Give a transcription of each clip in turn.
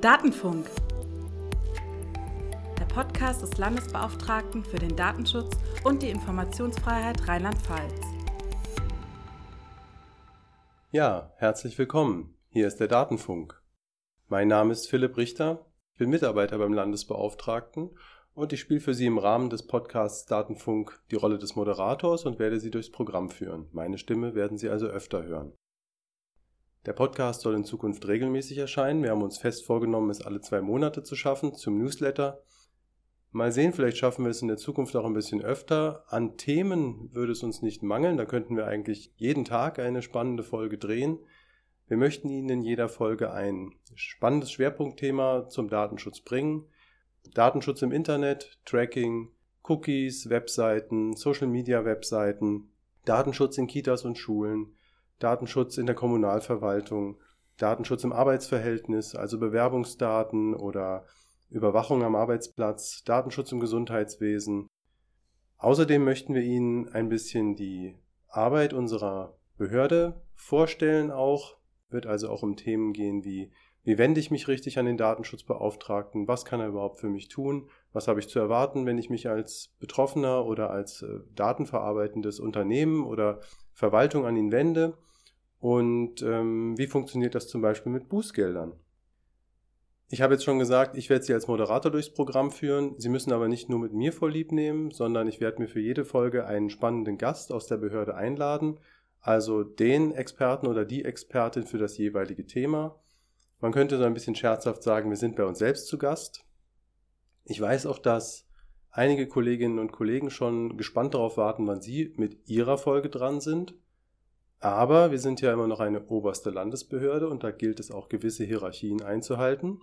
Datenfunk. Der Podcast des Landesbeauftragten für den Datenschutz und die Informationsfreiheit Rheinland-Pfalz. Ja, herzlich willkommen. Hier ist der Datenfunk. Mein Name ist Philipp Richter. Ich bin Mitarbeiter beim Landesbeauftragten und ich spiele für Sie im Rahmen des Podcasts Datenfunk die Rolle des Moderators und werde Sie durchs Programm führen. Meine Stimme werden Sie also öfter hören. Der Podcast soll in Zukunft regelmäßig erscheinen. Wir haben uns fest vorgenommen, es alle zwei Monate zu schaffen zum Newsletter. Mal sehen, vielleicht schaffen wir es in der Zukunft auch ein bisschen öfter. An Themen würde es uns nicht mangeln. Da könnten wir eigentlich jeden Tag eine spannende Folge drehen. Wir möchten Ihnen in jeder Folge ein spannendes Schwerpunktthema zum Datenschutz bringen. Datenschutz im Internet, Tracking, Cookies, Webseiten, Social-Media-Webseiten, Datenschutz in Kitas und Schulen, Datenschutz in der Kommunalverwaltung, Datenschutz im Arbeitsverhältnis, also Bewerbungsdaten oder Überwachung am Arbeitsplatz, Datenschutz im Gesundheitswesen. Außerdem möchten wir Ihnen ein bisschen die Arbeit unserer Behörde vorstellen auch, wird also auch um Themen gehen wie wie wende ich mich richtig an den Datenschutzbeauftragten? Was kann er überhaupt für mich tun? Was habe ich zu erwarten, wenn ich mich als Betroffener oder als äh, datenverarbeitendes Unternehmen oder Verwaltung an ihn wende? Und ähm, wie funktioniert das zum Beispiel mit Bußgeldern? Ich habe jetzt schon gesagt, ich werde Sie als Moderator durchs Programm führen. Sie müssen aber nicht nur mit mir vorlieb nehmen, sondern ich werde mir für jede Folge einen spannenden Gast aus der Behörde einladen, also den Experten oder die Expertin für das jeweilige Thema. Man könnte so ein bisschen scherzhaft sagen, wir sind bei uns selbst zu Gast. Ich weiß auch, dass einige Kolleginnen und Kollegen schon gespannt darauf warten, wann sie mit ihrer Folge dran sind. Aber wir sind ja immer noch eine oberste Landesbehörde und da gilt es auch gewisse Hierarchien einzuhalten.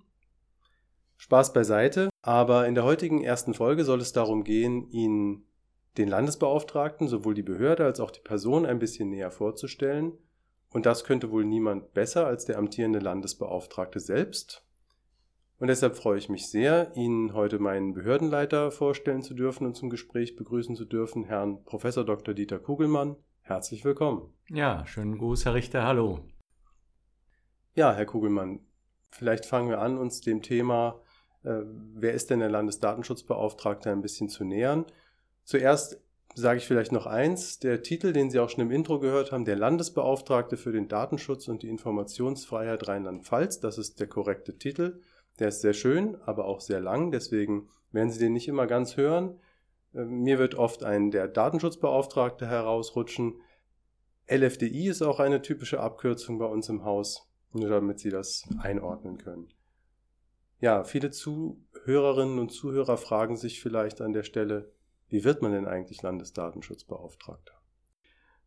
Spaß beiseite, aber in der heutigen ersten Folge soll es darum gehen, Ihnen den Landesbeauftragten, sowohl die Behörde als auch die Person ein bisschen näher vorzustellen. Und das könnte wohl niemand besser als der amtierende Landesbeauftragte selbst. Und deshalb freue ich mich sehr, Ihnen heute meinen Behördenleiter vorstellen zu dürfen und zum Gespräch begrüßen zu dürfen, Herrn Prof. Dr. Dieter Kugelmann. Herzlich willkommen. Ja, schönen Gruß, Herr Richter. Hallo. Ja, Herr Kugelmann, vielleicht fangen wir an, uns dem Thema, äh, wer ist denn der Landesdatenschutzbeauftragte, ein bisschen zu nähern. Zuerst sage ich vielleicht noch eins, der Titel, den Sie auch schon im Intro gehört haben, der Landesbeauftragte für den Datenschutz und die Informationsfreiheit Rheinland-Pfalz, das ist der korrekte Titel. Der ist sehr schön, aber auch sehr lang, deswegen werden Sie den nicht immer ganz hören. Äh, mir wird oft ein der Datenschutzbeauftragte herausrutschen. LFDI ist auch eine typische Abkürzung bei uns im Haus, nur damit Sie das einordnen können. Ja, viele Zuhörerinnen und Zuhörer fragen sich vielleicht an der Stelle, wie wird man denn eigentlich Landesdatenschutzbeauftragter?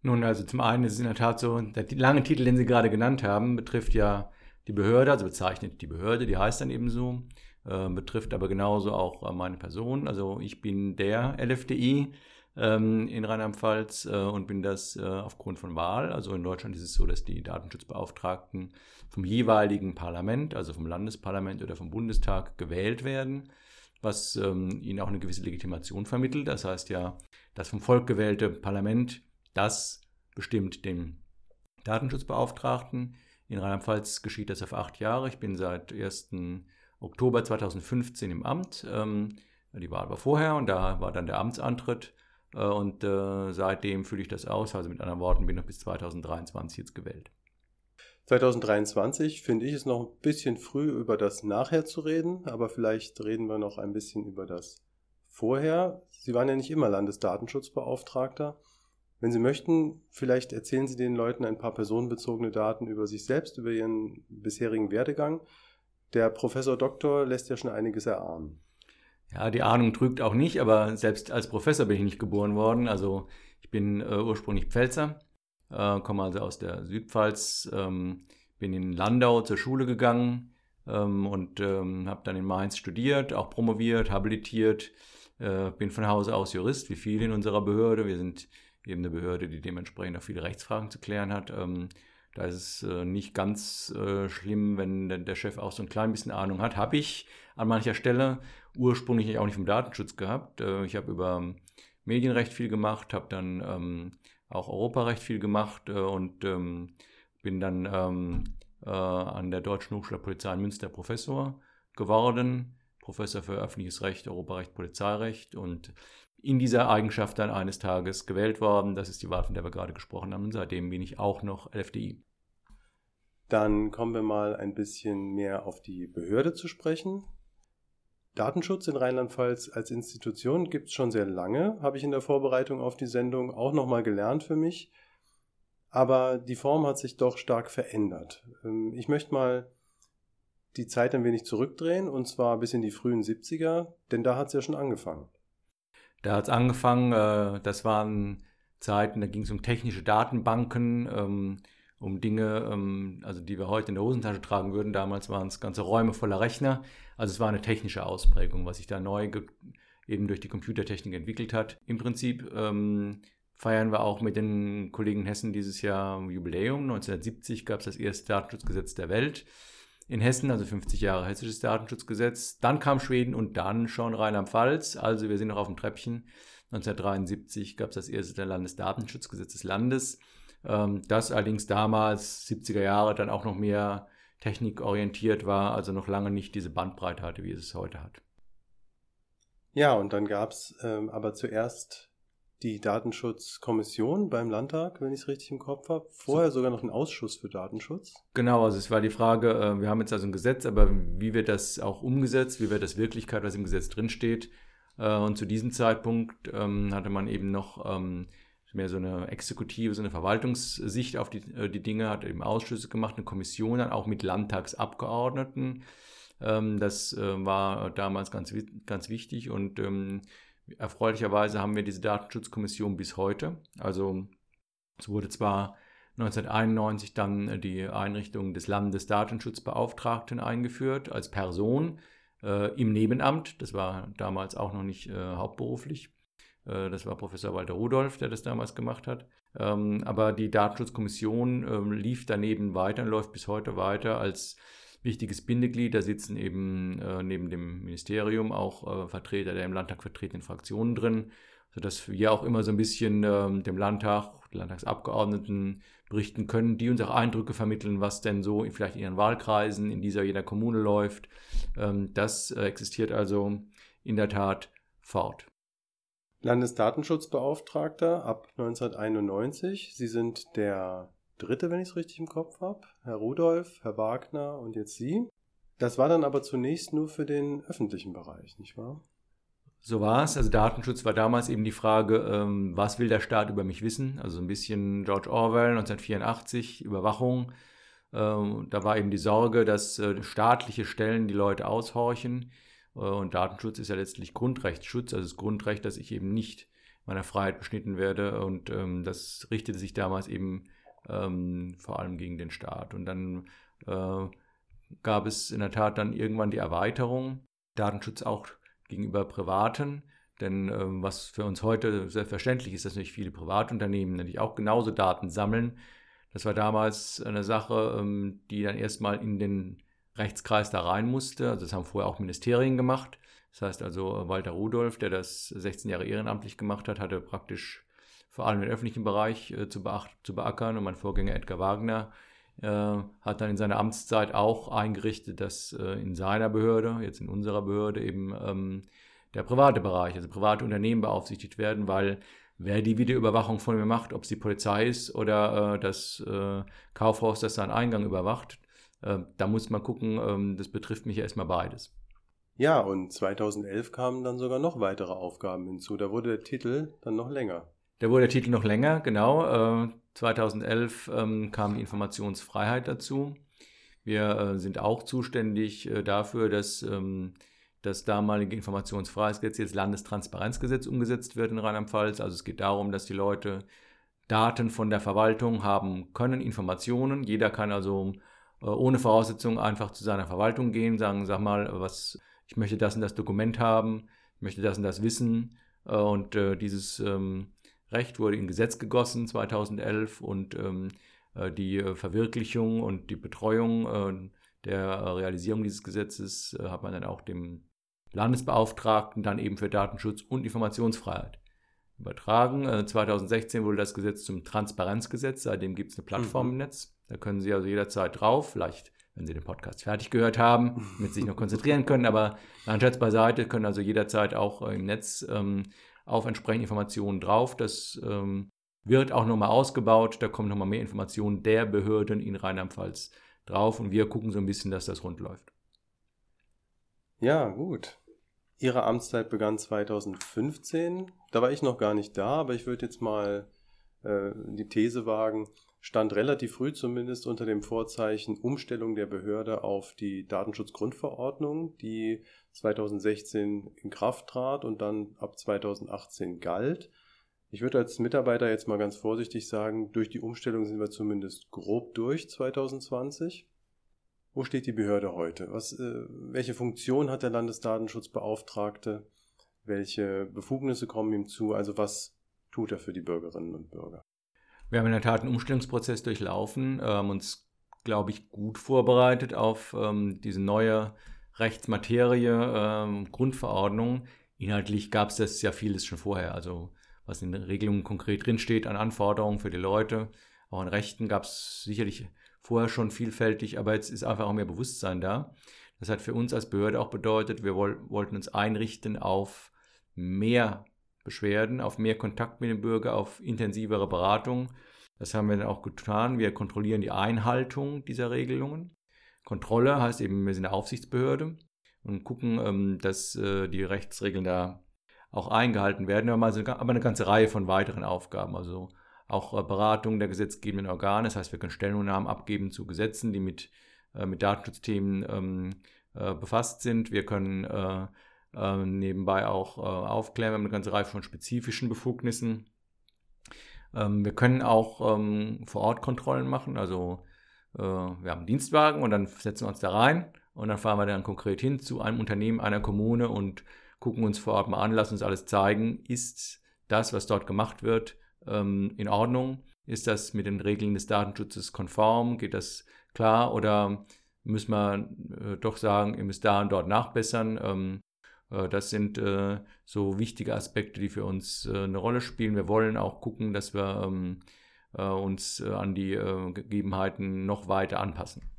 Nun, also zum einen ist es in der Tat so, der lange Titel, den Sie gerade genannt haben, betrifft ja die Behörde, also bezeichnet die Behörde, die heißt dann eben so, äh, betrifft aber genauso auch äh, meine Person. Also ich bin der LFDI ähm, in Rheinland-Pfalz äh, und bin das äh, aufgrund von Wahl. Also in Deutschland ist es so, dass die Datenschutzbeauftragten vom jeweiligen Parlament, also vom Landesparlament oder vom Bundestag gewählt werden was ähm, ihnen auch eine gewisse Legitimation vermittelt. Das heißt ja, das vom Volk gewählte Parlament, das bestimmt den Datenschutzbeauftragten. In Rheinland-Pfalz geschieht das auf acht Jahre. Ich bin seit 1. Oktober 2015 im Amt. Ähm, die Wahl war vorher und da war dann der Amtsantritt. Äh, und äh, seitdem fühle ich das aus. Also mit anderen Worten bin ich noch bis 2023 jetzt gewählt. 2023 finde ich es noch ein bisschen früh über das Nachher zu reden, aber vielleicht reden wir noch ein bisschen über das Vorher. Sie waren ja nicht immer Landesdatenschutzbeauftragter. Wenn Sie möchten, vielleicht erzählen Sie den Leuten ein paar personenbezogene Daten über sich selbst, über Ihren bisherigen Werdegang. Der Professor Doktor lässt ja schon einiges erahnen. Ja, die Ahnung trügt auch nicht, aber selbst als Professor bin ich nicht geboren worden. Also ich bin äh, ursprünglich Pfälzer, äh, komme also aus der Südpfalz, ähm, bin in Landau zur Schule gegangen ähm, und ähm, habe dann in Mainz studiert, auch promoviert, habilitiert, äh, bin von Hause aus Jurist, wie viele in unserer Behörde. Wir sind eben eine Behörde, die dementsprechend auch viele Rechtsfragen zu klären hat. Ähm, da ist es äh, nicht ganz äh, schlimm, wenn der Chef auch so ein klein bisschen Ahnung hat. Habe ich an mancher Stelle ursprünglich auch nicht vom Datenschutz gehabt. Äh, ich habe über Medienrecht viel gemacht, habe dann ähm, auch Europarecht viel gemacht äh, und ähm, bin dann ähm, äh, an der Deutschen Hochschule Polizei in Münster Professor geworden, Professor für öffentliches Recht, Europarecht, Polizeirecht und in dieser Eigenschaft dann eines Tages gewählt worden. Das ist die Wahl, von der wir gerade gesprochen haben. Und seitdem bin ich auch noch LFDI. Dann kommen wir mal ein bisschen mehr auf die Behörde zu sprechen. Datenschutz in Rheinland-Pfalz als Institution gibt es schon sehr lange, habe ich in der Vorbereitung auf die Sendung auch nochmal gelernt für mich. Aber die Form hat sich doch stark verändert. Ähm, ich möchte mal die Zeit ein wenig zurückdrehen und zwar bis in die frühen 70er, denn da hat es ja schon angefangen. Da hat es angefangen, äh, das waren Zeiten, da ging es um technische Datenbanken, ähm, um Dinge, ähm, also die wir heute in der Hosentasche tragen würden. Damals waren es ganze Räume voller Rechner. Also es war eine technische Ausprägung, was sich da neu eben durch die Computertechnik entwickelt hat. Im Prinzip ähm, feiern wir auch mit den Kollegen Hessen dieses Jahr Jubiläum. 1970 gab es das erste Datenschutzgesetz der Welt in Hessen, also 50 Jahre hessisches Datenschutzgesetz. Dann kam Schweden und dann schon Rheinland-Pfalz. Also wir sind noch auf dem Treppchen. 1973 gab es das erste Landesdatenschutzgesetz des Landes. Ähm, das allerdings damals, 70er Jahre, dann auch noch mehr technikorientiert war, also noch lange nicht diese Bandbreite hatte, wie es heute hat. Ja, und dann gab es ähm, aber zuerst die Datenschutzkommission beim Landtag, wenn ich es richtig im Kopf habe. Vorher sogar noch ein Ausschuss für Datenschutz. Genau, also es war die Frage, äh, wir haben jetzt also ein Gesetz, aber wie wird das auch umgesetzt? Wie wird das Wirklichkeit, was im Gesetz drinsteht? Äh, und zu diesem Zeitpunkt ähm, hatte man eben noch ähm, mehr so eine exekutive, so eine Verwaltungssicht auf die, äh, die Dinge, hat eben Ausschüsse gemacht, eine Kommission dann auch mit Landtagsabgeordneten. Ähm, das äh, war damals ganz, ganz wichtig und ähm, erfreulicherweise haben wir diese Datenschutzkommission bis heute. Also es wurde zwar 1991 dann die Einrichtung des Landesdatenschutzbeauftragten eingeführt als Person äh, im Nebenamt. Das war damals auch noch nicht äh, hauptberuflich. Äh, das war Professor Walter Rudolph, der das damals gemacht hat. Ähm, aber die Datenschutzkommission ähm, lief daneben weiter und läuft bis heute weiter als wichtiges Bindeglied. Da sitzen eben äh, neben dem Ministerium auch äh, Vertreter der im Landtag vertretenen Fraktionen drin, sodass wir auch immer so ein bisschen ähm, dem Landtag, Landtagsabgeordneten berichten können, die uns auch Eindrücke vermitteln, was denn so vielleicht in ihren Wahlkreisen, in dieser jeder Kommune läuft. das existiert also in der Tat fort. Landesdatenschutzbeauftragter ab 1991. Sie sind der dritte, wenn ich es richtig im Kopf habe. Herr Rudolph, Herr Wagner und jetzt Sie. Das war dann aber zunächst nur für den öffentlichen Bereich, nicht wahr? So war es. Also Datenschutz war damals eben die Frage, ähm, was will der Staat über mich wissen? Also ein bisschen George Orwell 1984, Überwachung. Ähm, da war eben die Sorge, dass äh, staatliche Stellen die Leute aushorchen. Äh, und Datenschutz ist ja letztlich Grundrechtsschutz, also das Grundrecht, dass ich eben nicht meiner Freiheit beschnitten werde. Und ähm, das richtete sich damals eben ähm, vor allem gegen den Staat. Und dann äh, gab es in der Tat dann irgendwann die Erweiterung, Datenschutz auch gegenüber Privaten. Denn ähm, was für uns heute selbstverständlich ist, dass natürlich viele Privatunternehmen natürlich auch genauso Daten sammeln. Das war damals eine Sache, ähm, die dann erstmal in den Rechtskreis da rein musste. Also das haben vorher auch Ministerien gemacht. Das heißt also, Walter Rudolph, der das 16 Jahre ehrenamtlich gemacht hat, hatte praktisch vor allem den öffentlichen Bereich äh, zu, zu beackern. Und mein Vorgänger Edgar Wagner äh, hat dann in seiner Amtszeit auch eingerichtet, dass äh, in seiner Behörde, jetzt in unserer Behörde, eben ähm, der private Bereich, also private Unternehmen beaufsichtigt werden, weil wer die Videoüberwachung von mir macht, ob es die Polizei ist oder äh, das äh, Kaufhaus, das seinen Eingang überwacht, da muss man gucken, ähm, das betrifft mich ja erstmal beides. Ja, und 2011 kamen dann sogar noch weitere Aufgaben hinzu. Da wurde der Titel dann noch länger. Da wurde der Titel noch länger, genau. 2011 äh, ähm, kam die Informationsfreiheit dazu. Wir äh, sind auch zuständig dafür, dass ähm, das damalige Informationsfreiheitsgesetz, jetzt Landestransparenzgesetz, umgesetzt wird in Rheinland-Pfalz. Also es geht darum, dass die Leute Daten von der Verwaltung haben können, Informationen. Jeder kann also äh, ohne Voraussetzung einfach zu seiner Verwaltung gehen, sagen, sag mal, was, ich möchte das und das Dokument haben, ich möchte das und das wissen. Äh, und äh, dieses ähm, Recht wurde in Gesetz gegossen 2011 und ähm, die Verwirklichung und die Betreuung der Realisierung dieses Gesetzes hat man dann auch dem Landesbeauftragten dann eben für Datenschutz und Informationsfreiheit übertragen. 2016 wurde das Gesetz zum Transparenzgesetz, seitdem gibt es eine Plattform mhm. im Netz Da können Sie also jederzeit drauf, vielleicht wenn Sie den Podcast fertig gehört haben, mit sich noch konzentrieren können. Aber Scherz beiseite, können also jederzeit auch äh, im Netz ähm, auf entsprechende Informationen drauf. Das ähm, wird auch nochmal ausgebaut. Da kommen nochmal mehr Informationen der Behörden in Rheinland-Pfalz drauf und wir gucken so ein bisschen, dass das rund läuft. Ja, gut. Ihre Amtszeit begann 2015. Da war ich noch gar nicht da, aber ich würde jetzt mal äh, die These wagen, stand relativ früh zumindest unter dem Vorzeichen Umstellung der Behörde auf die Datenschutzgrundverordnung, die 2016 in Kraft trat und dann ab 2018 galt. Ich würde als Mitarbeiter jetzt mal ganz vorsichtig sagen, durch die Umstellung sind wir zumindest grob durch 2020. Wo steht die Behörde heute? Was, äh, welche Funktion hat der Landesdatenschutzbeauftragte? Welche Befugnisse kommen ihm zu? Also was tut er für die Bürgerinnen und Bürger? Wir haben in der Tat einen Umstellungsprozess durchlaufen, ähm, uns, glaube ich, gut vorbereitet auf ähm, diese neue Rechtsmaterie, ähm, Grundverordnung. Inhaltlich gab es das ja vieles schon vorher, also was in den Regelungen konkret drinsteht an Anforderungen für die Leute. Auch an Rechten gab es sicherlich vorher schon vielfältig, aber jetzt ist einfach auch mehr Bewusstsein da. Das hat für uns als Behörde auch bedeutet, wir woll wollten uns einrichten auf mehr Beschwerden, auf mehr Kontakt mit dem Bürger, auf intensivere Beratung. Das haben wir dann auch getan. Wir kontrollieren die Einhaltung dieser Regelungen. Kontrolle heißt eben, wir sind eine Aufsichtsbehörde und gucken, ähm, dass äh, die Rechtsregeln da auch eingehalten werden. Also aber eine ganze Reihe von weiteren Aufgaben, also auch äh, Beratung der gesetzgebenden Organe. Das heißt, wir können Stellungnahmen abgeben zu Gesetzen, die mit, äh, mit Datenschutzthemen ähm, befasst sind. Wir können äh, nebenbei auch äh, aufklären. Wir haben eine ganze Reihe von spezifischen Befugnissen. Ähm, wir können auch ähm, vor Ort Kontrollen machen. Also äh, wir haben einen Dienstwagen und dann setzen wir uns da rein und dann fahren wir dann konkret hin zu einem Unternehmen, einer Kommune und gucken uns vor Ort mal an, lassen uns alles zeigen. Ist das, was dort gemacht wird, ähm, in Ordnung? Ist das mit den Regeln des Datenschutzes konform? Geht das klar? Oder müssen wir äh, doch sagen, ihr müsst da und dort nachbessern? Ähm, äh, das sind äh, so wichtige Aspekte, die für uns äh, eine Rolle spielen. Wir wollen auch gucken, dass wir ähm, uns an die Gegebenheiten noch weiter anpassen.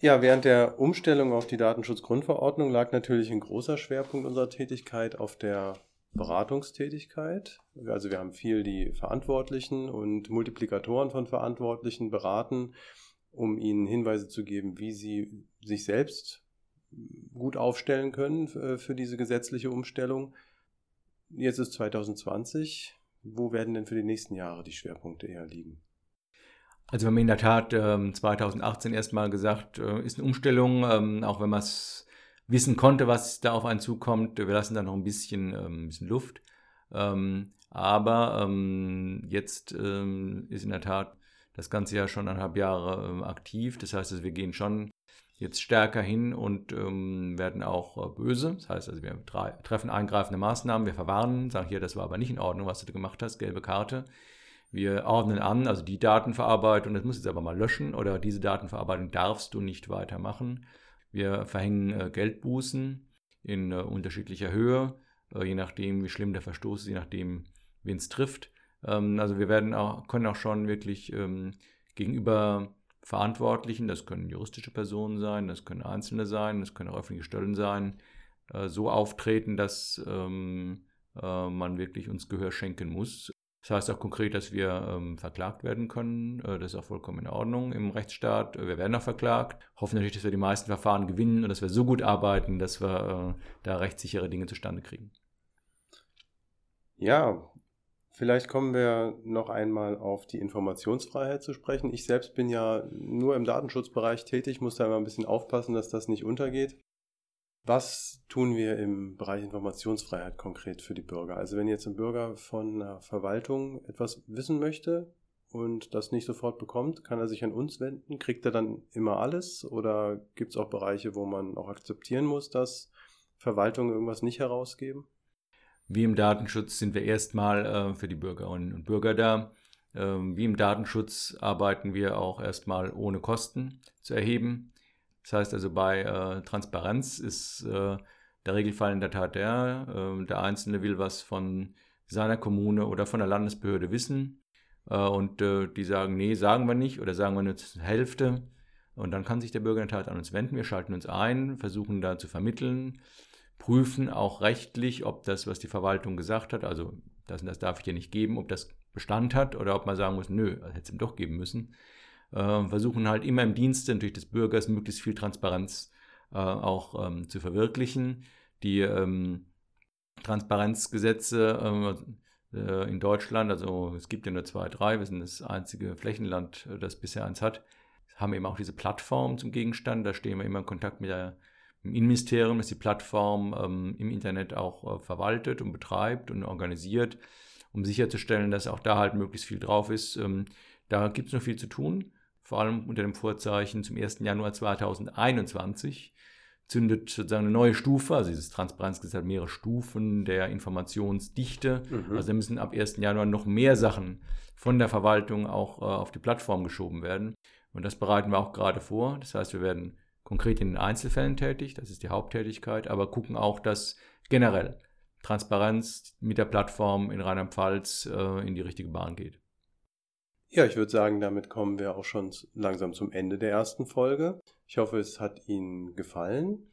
Ja, während der Umstellung auf die Datenschutzgrundverordnung lag natürlich ein großer Schwerpunkt unserer Tätigkeit auf der Beratungstätigkeit. Also wir haben viel die Verantwortlichen und Multiplikatoren von Verantwortlichen beraten, um ihnen Hinweise zu geben, wie sie sich selbst gut aufstellen können äh, für diese gesetzliche Umstellung. Jetzt ist 2020. Wo werden denn für die nächsten Jahre die Schwerpunkte eher liegen? Also wir haben in der Tat 2018 ähm, erstmal gesagt, äh, ist eine Umstellung, ähm, auch wenn man es wissen konnte, was da auf einen zukommt. Wir lassen da noch ein bisschen, ähm, ein bisschen Luft. aber jetzt ist in der Tat das ganze Jahr schon eineinhalb Jahre aktiv. Das heißt, also wir gehen schon jetzt stärker hin und ähm, werden auch äh, böse. Das heißt also, wir treffen eingreifende Maßnahmen, wir verwarnen, sagen hier, das war aber nicht in Ordnung, was du gemacht hast, gelbe Karte. Wir ordnen an, also die Datenverarbeitung, das muss jetzt aber mal löschen oder diese Datenverarbeitung darfst du nicht weitermachen. Wir verhängen äh, Geldbußen in äh, unterschiedlicher Höhe, äh, je nachdem, wie schlimm der Verstoß ist, je nachdem, wen es trifft. Ähm, also wir werden auch, können auch schon wirklich ähm, gegenüber Verantwortlichen, das können juristische Personen sein, das können Einzelne sein, das können auch öffentliche Stellen sein, äh, so auftreten, dass ähm, äh, man wirklich uns Gehör schenken muss. Das heißt auch konkret, dass wir ähm, verklagt werden können. Äh, das ist auch vollkommen in Ordnung im Rechtsstaat. Wir werden auch verklagt. Hoffen natürlich, dass wir die meisten Verfahren gewinnen und dass wir so gut arbeiten, dass wir da rechtssichere Dinge zustande kriegen. Ja, Vielleicht kommen wir noch einmal auf die Informationsfreiheit zu sprechen. Ich selbst bin ja nur im Datenschutzbereich tätig, muss da immer ein bisschen aufpassen, dass das nicht untergeht. Was tun wir im Bereich Informationsfreiheit konkret für die Bürger? Also wenn jetzt ein Bürger von einer Verwaltung etwas wissen möchte und das nicht sofort bekommt, kann er sich an uns wenden? Kriegt er dann immer alles? Oder gibt es auch Bereiche, wo man auch akzeptieren muss, dass Verwaltungen irgendwas nicht herausgeben? Wie im Datenschutz sind wir erstmal äh, für die Bürgerinnen und Bürger da. Ähm, wie im Datenschutz arbeiten wir auch erstmal ohne Kosten zu erheben. Das heißt also bei äh, Transparenz ist äh, der Regelfall in der Tat der, äh, der Einzelne will was von seiner Kommune oder von der Landesbehörde wissen. Äh, und äh, die sagen, nee, sagen wir nicht oder sagen wir nur zur Hälfte. Und dann kann sich der Bürger in der Tat an uns wenden. Wir schalten uns ein, versuchen da zu vermitteln, prüfen auch rechtlich, ob das, was die Verwaltung gesagt hat, also das und das darf ich dir nicht geben, ob das Bestand hat oder ob man sagen muss, nö, das hätte es ihm doch geben müssen. Äh, versuchen halt immer im Dienste natürlich des Bürgers möglichst viel Transparenz äh, auch ähm, zu verwirklichen. Die ähm, Transparenzgesetze äh, in Deutschland, also es gibt ja nur zwei, drei, wir sind das einzige Flächenland, äh, das bisher eins hat, haben eben auch diese Plattform zum Gegenstand. Da stehen wir immer in Kontakt mit der, dem Innenministerium, das die Plattform ähm, im Internet auch äh, verwaltet und betreibt und organisiert, um sicherzustellen, dass auch da halt möglichst viel drauf ist. Ähm, da gibt es noch viel zu tun, vor allem unter dem Vorzeichen zum 1. Januar 2021 zündet sozusagen eine neue Stufe, also dieses Transparenzgesetz hat mehrere Stufen der Informationsdichte. Mhm. Also da müssen ab 1. Januar noch mehr Sachen von der Verwaltung auch äh, auf die Plattform geschoben werden. Und das bereiten wir auch gerade vor. Das heißt, wir werden konkret in den Einzelfällen tätig, das ist die Haupttätigkeit, aber gucken auch, dass generell Transparenz mit der Plattform in Rheinland-Pfalz äh, in die richtige Bahn geht. Ja, ich würde sagen, damit kommen wir auch schon langsam zum Ende der ersten Folge. Ich hoffe, es hat Ihnen gefallen.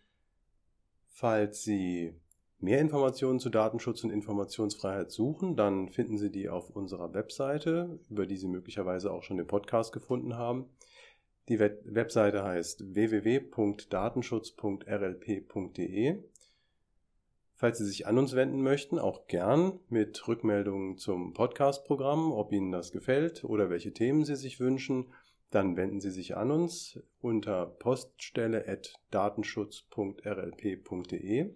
Falls Sie mehr Informationen zu Datenschutz und Informationsfreiheit suchen, dann finden Sie die auf unserer Webseite, über die Sie möglicherweise auch schon den Podcast gefunden haben. Die Webseite heißt www.datenschutz.rlp.de. Falls Sie sich an uns wenden möchten, auch gern mit Rückmeldungen zum Podcast-Programm, ob Ihnen das gefällt oder welche Themen Sie sich wünschen, dann wenden Sie sich an uns unter poststelle.datenschutz.rlp.de.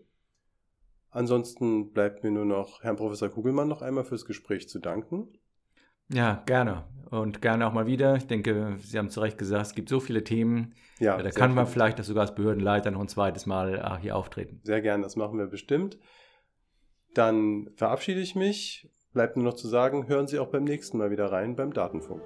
Ansonsten bleibt mir nur noch Herrn Professor Kugelmann noch einmal fürs Gespräch zu danken. Ja, gerne. Und gerne auch mal wieder. Ich denke, Sie haben zu Recht gesagt, es gibt so viele Themen. Ja, da kann man vielleicht das sogar als Behördenleiter noch ein zweites Mal äh, hier auftreten. Sehr gerne, das machen wir bestimmt. Dann verabschiede ich mich. Bleibt nur noch zu sagen, hören Sie auch beim nächsten Mal wieder rein beim Datenfunk.